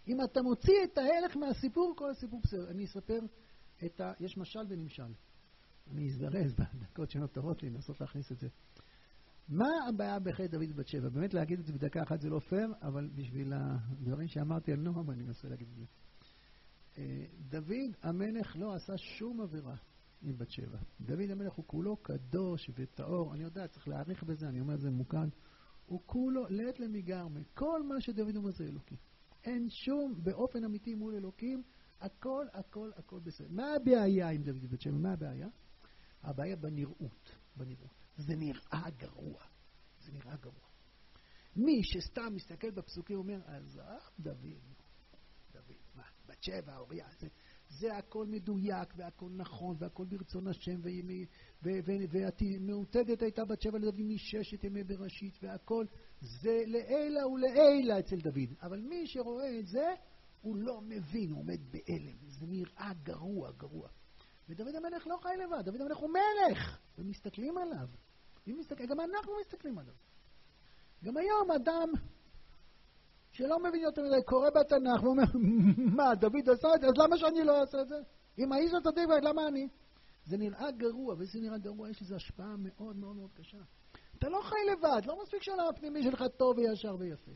אם אתה מוציא את ההלך מהסיפור, כל הסיפור בסדר. אני אספר את ה... יש משל ונמשל. אני אזדרז בדקות שנותרות לי לנסות להכניס את זה. מה הבעיה בחטא דוד ובת שבע? באמת להגיד את זה בדקה אחת זה לא פייר, אבל בשביל הדברים שאמרתי על נועם אני מנסה להגיד את זה. אה, דוד המלך לא עשה שום עבירה עם בת שבע. דוד המלך הוא כולו קדוש וטהור. אני יודע, צריך להעריך בזה, אני אומר את זה מוכן. הוא כולו לית למיגרמה. כל מה שדוד אומר זה אלוקי. אין שום, באופן אמיתי מול אלוקים, הכל, הכל, הכל בסדר. מה הבעיה עם דוד ובת שבע? מה הבעיה? הבעיה בנראות. בנראות. זה נראה גרוע. זה נראה גרוע. מי שסתם מסתכל בפסוקים אומר, עזב דוד, דוד, מה, בת שבע, אוריה, זה, זה הכל מדויק והכל נכון והכל ברצון השם ומעוטדת הייתה בת שבע לדוד מששת ימי בראשית והכל זה לעילא ולעילא אצל דוד. אבל מי שרואה את זה, הוא לא מבין, הוא עומד בהלם. זה נראה גרוע, גרוע. ודוד המלך לא חי לבד, דוד המלך הוא מלך, ומסתכלים עליו. מסתכל, גם אנחנו מסתכלים עליו. גם היום אדם שלא מבין יותר מדי, קורא בתנ"ך ואומר, מה, דוד עשה את זה, אז למה שאני לא אעשה את זה? אם האיש הצדיק, למה אני? זה נראה גרוע, וזה נראה גרוע, יש לזה השפעה מאוד מאוד מאוד קשה. אתה לא חי לבד, לא מספיק שהעולם הפנימי שלך טוב וישר ויפה.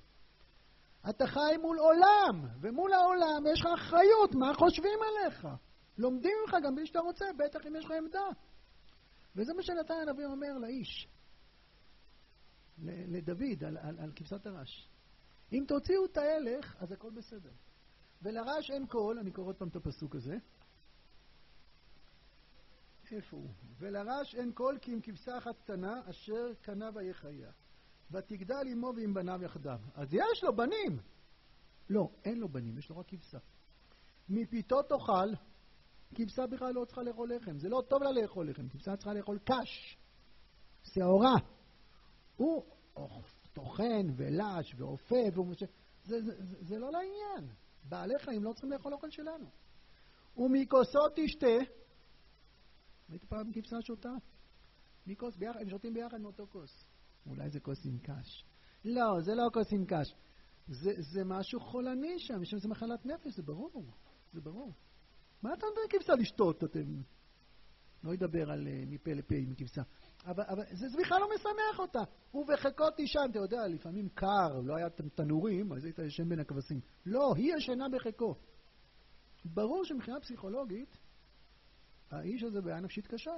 אתה חי מול עולם, ומול העולם יש לך אחריות, מה חושבים עליך? לומדים ממך גם בלי שאתה רוצה, בטח אם יש לך עמדה. וזה מה שנתן הנביא אומר לאיש, לדוד, על, על, על כבשת הרש. אם תוציאו את ההלך, אז הכל בסדר. ולרש אין קול, אני קורא עוד פעם את הפסוק הזה. איפה הוא? ולרש אין קול כי אם כבשה אחת קטנה אשר קנה ויחיה. ותגדל עמו ועם בניו יחדיו. אז יש לו בנים! לא, אין לו בנים, יש לו רק כבשה. מפיתו תאכל, כבשה בכלל לא צריכה לאכול לחם. זה לא טוב לה לאכול לחם, כבשה צריכה לאכול קש, שעורה. הוא טוחן ולש והוא... זה, זה, זה, זה לא לעניין. בעלי חיים לא צריכים לאכול אוכל שלנו. ומכוסו תשתה, ראית פעם כבשה שותה? מכוס, ביחד, הם שותים ביחד מאותו כוס. אולי זה כוס עם קש. לא, זה לא כוס עם קש. זה, זה משהו חולני שם, יש שם זה מחלת נפש, זה ברור. זה ברור. מה אתה נותן כבשה לשתות? אתם... לא ידבר על uh, מפה לפה עם כבשה. אבל, אבל זה, זה בכלל לא משמח אותה. ובחיקו תישן, אתה יודע, לפעמים קר, לא היה תנורים, אז היית ישן בין הכבשים. לא, היא ישנה בחיקו. ברור שמבחינה פסיכולוגית, האיש הזה בעיה נפשית קשה.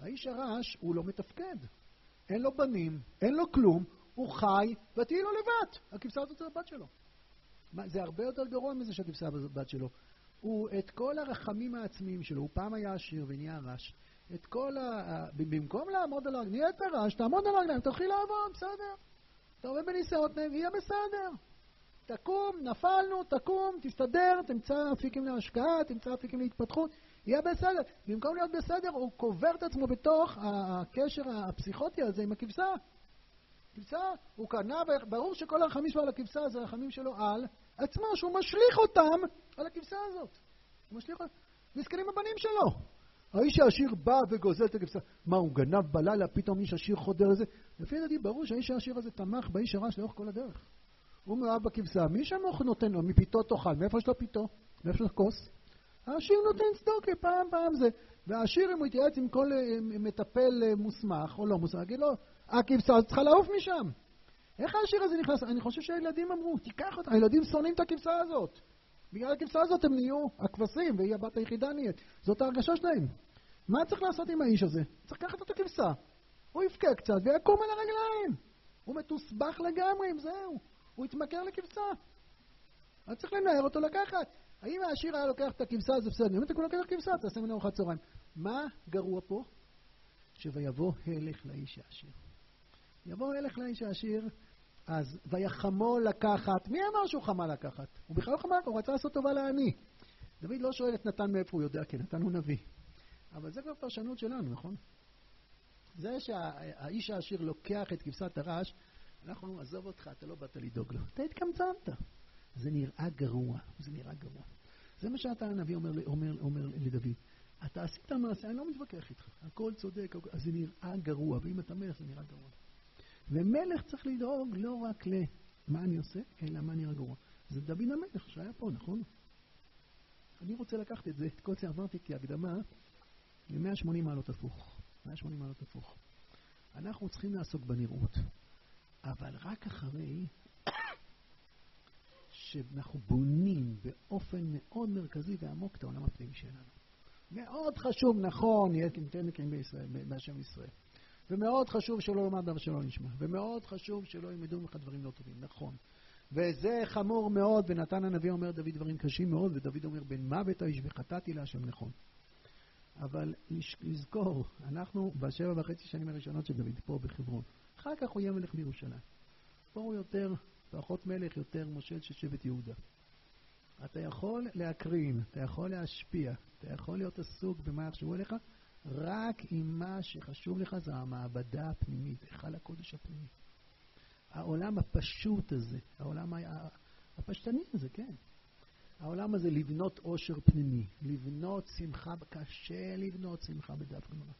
האיש הרש, הוא לא מתפקד. אין לו בנים, אין לו כלום, הוא חי, ותהיי לו לבד. הכבשה הזאת זה הבת שלו. מה, זה הרבה יותר גרוע מזה שהכבשה הזאת בת שלו. הוא את כל הרחמים העצמיים שלו, הוא פעם היה עשיר ונהיה רש, את כל ה... במקום לעמוד על הרגליים, נהיית רש, תעמוד על הרגליים, תתחיל לעבוד, בסדר. אתה עובד בניסיונות, יהיה בסדר. תקום, נפלנו, תקום, תסתדר, תמצא אפיקים להשקעה, תמצא אפיקים להתפתחות, יהיה בסדר. במקום להיות בסדר, הוא קובר את עצמו בתוך הקשר הפסיכוטי הזה עם הכבשה. כבשה, הוא קנה, ברור שכל הרחמים שלו על הכבשה זה רחמים שלו על עצמו, שהוא משליך אותם על הכבשה הזאת. הוא משליך אותם. מסכנים הבנים שלו. האיש העשיר בא וגוזל את הכבשה. מה, הוא גנב בלילה, פתאום איש עשיר חודר לזה? לפי דעתי, ברור שהאיש העשיר הזה תמך באיש הרש לאורך כל הדרך. הוא מאוהב בכבשה, מי שם נותן לו? מפיתו תאכל, מאיפה יש לו פיתו? מאיפה יש לו כוס? העשיר נותן צדוקה, פעם פעם זה. והעשיר, אם הוא יתייעץ עם כל אה, מטפל אה, מוסמך או לא מוסמך, יגיד לו, הכבשה צריכה לעוף משם. איך העשיר הזה נכנס? אני חושב שהילדים אמרו, תיקח אותה, הילדים שונאים את הכבשה הזאת. בגלל הכבשה הזאת הם נהיו הכבשים, והיא הבת היחידה נהיית. זאת ההרגשה שלהם. מה צריך לעשות עם האיש הזה? צריך לקחת את הכבשה. הוא יבכה קצת ויקום על הרגליים. הוא מתוסבך לגמרי עם זהו. הוא יתמכר לכבשה. אז צריך לנער אותו לקחת. האם העשיר היה לוקח את הכבשה, זה בסדר. אם אתה לוקח כבשה, תעשה ממנו ארוחת צהריים. מה גרוע פה? שויבוא הלך לאיש העשיר. יבוא הלך לאיש העשיר, אז ויחמו לקחת. מי אמר שהוא חמה לקחת? הוא בכלל לא חמה, הוא רצה לעשות טובה לעני. דוד לא שואל את נתן מאיפה הוא יודע, כי נתן הוא נביא. אבל זה כבר פרשנות שלנו, נכון? זה שהאיש העשיר לוקח את כבשת הרש, אנחנו אומרים, עזוב אותך, אתה לא באת לדאוג לו. אתה התקמצנת. זה נראה גרוע, זה נראה גרוע. זה מה שאתה הנביא אומר, אומר, אומר לדוד. אתה עשית מעשה, אני לא מתווכח איתך, הכל צודק, אז זה נראה גרוע, ואם אתה מלך זה נראה גרוע. ומלך צריך לדאוג לא רק למה אני עושה, אלא מה נראה גרוע. זה דוד המלך שהיה פה, נכון? אני רוצה לקחת את זה, את כל זה אמרתי כהקדמה, ל-180 מעלות הפוך. 180 מעלות הפוך. אנחנו צריכים לעסוק בנראות, אבל רק אחרי שאנחנו בונים באופן מאוד מרכזי ועמוק את העולם הפנימי שלנו. מאוד חשוב, נכון, יהיה בישראל, בהשם ישראל. ומאוד חשוב שלא לומר דבר שלא נשמע. ומאוד חשוב שלא ילמדו ממך דברים לא טובים, נכון. וזה חמור מאוד, ונתן הנביא אומר דוד דברים קשים מאוד, ודוד אומר בן מוות האיש וחטאתי להשם נכון. אבל לזכור, אנחנו בשבע וחצי שנים הראשונות של דוד, פה בחברון. אחר כך הוא יהיה מלך בירושלים. פה הוא יותר, פחות מלך, יותר מושל של שבט יהודה. אתה יכול להקרין, אתה יכול להשפיע, אתה יכול להיות עסוק במה יחשבו עליך, רק אם מה שחשוב לך זה המעבדה הפנימית, היכל הקודש הפנימי. העולם הפשוט הזה, העולם הפשטני הזה, כן. העולם הזה לבנות עושר פנימי, לבנות שמחה, קשה לבנות שמחה בדף גמרא.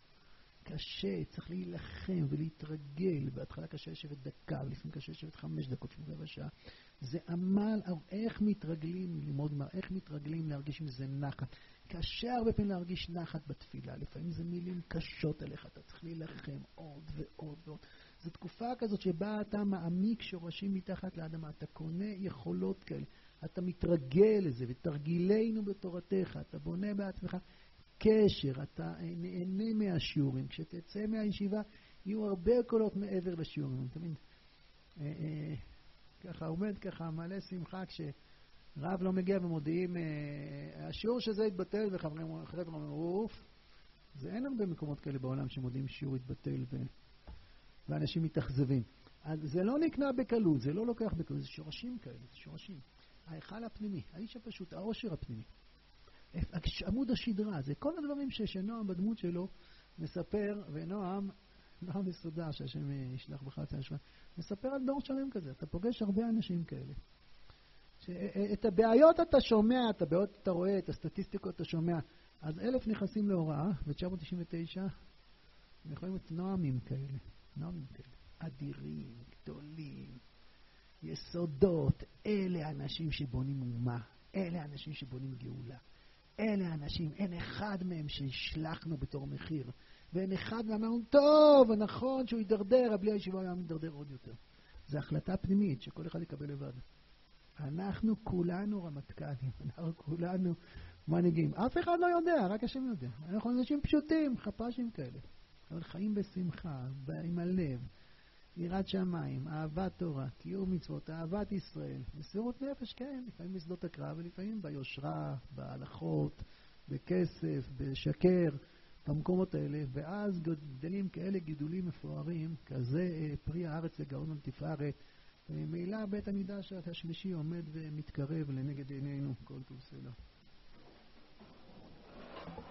קשה, צריך להילחם ולהתרגל. בהתחלה קשה לשבת דקה, ולפעמים קשה לשבת חמש דקות, לפעמים רבע שעה. זה עמל, איך מתרגלים ללמוד מה, איך מתרגלים להרגיש עם זה נחת. קשה הרבה פעמים להרגיש נחת בתפילה, לפעמים זה מילים קשות עליך, אתה צריך להילחם עוד ועוד ועוד. זו תקופה כזאת שבה אתה מעמיק שורשים מתחת לאדמה, אתה קונה יכולות כאלה, אתה מתרגל לזה, ותרגילנו בתורתך, אתה בונה בעצמך קשר, אתה נהנה מהשיעורים. כשתצא מהישיבה יהיו הרבה קולות מעבר לשיעורים. אתה מבין? אה, אה, ככה עומד ככה מלא שמחה כשרב לא מגיע ומודיעים, אה, השיעור שזה יתבטל וחברים אומרים, אוף. זה אין הרבה מקומות כאלה בעולם שמודיעים שיעור יתבטל ו... ואנשים מתאכזבים. אז זה לא נקנה בקלות, זה לא לוקח בקלות, זה שורשים כאלה, זה שורשים. ההיכל הפנימי, האיש הפשוט, העושר הפנימי. עמוד השדרה, זה כל הדברים שנועם בדמות שלו מספר, ונועם, נועם מסודר, שהשם ישלח בך את השוואה, מספר על דור שלם כזה, אתה פוגש הרבה אנשים כאלה. את הבעיות אתה שומע, את הבעיות אתה רואה, את הסטטיסטיקות אתה שומע. אז אלף נכנסים להוראה, ב-999, הם יכולים להיות נועמים כאלה, נועמים כאלה, אדירים, גדולים, יסודות, אלה האנשים שבונים אומה, אלה האנשים שבונים גאולה. אלה האנשים, אין אחד מהם שהשלחנו בתור מחיר, ואין אחד ואמרנו, טוב, נכון שהוא יידרדר, בלי הישיבה היה מידרדר עוד יותר. זו החלטה פנימית שכל אחד יקבל לבד. אנחנו כולנו רמטכ"לים, אנחנו כולנו מנהיגים. אף אחד לא יודע, רק השם יודע. אנחנו אנשים פשוטים, חפ"שים כאלה. אבל חיים בשמחה, עם הלב, יראת שמיים, אהבת תורה, קיום מצוות, אהבת ישראל, מסירות נפש, כן, לפעמים בשדות הקרב ולפעמים ביושרה, בהלכות, בכסף, בשקר, במקומות האלה, ואז גדלים כאלה גידולים מפוארים, כזה אה, פרי הארץ לגאון ולתפארת, וממילא בית המקדש השלישי עומד ומתקרב לנגד עינינו כל טוב סלע.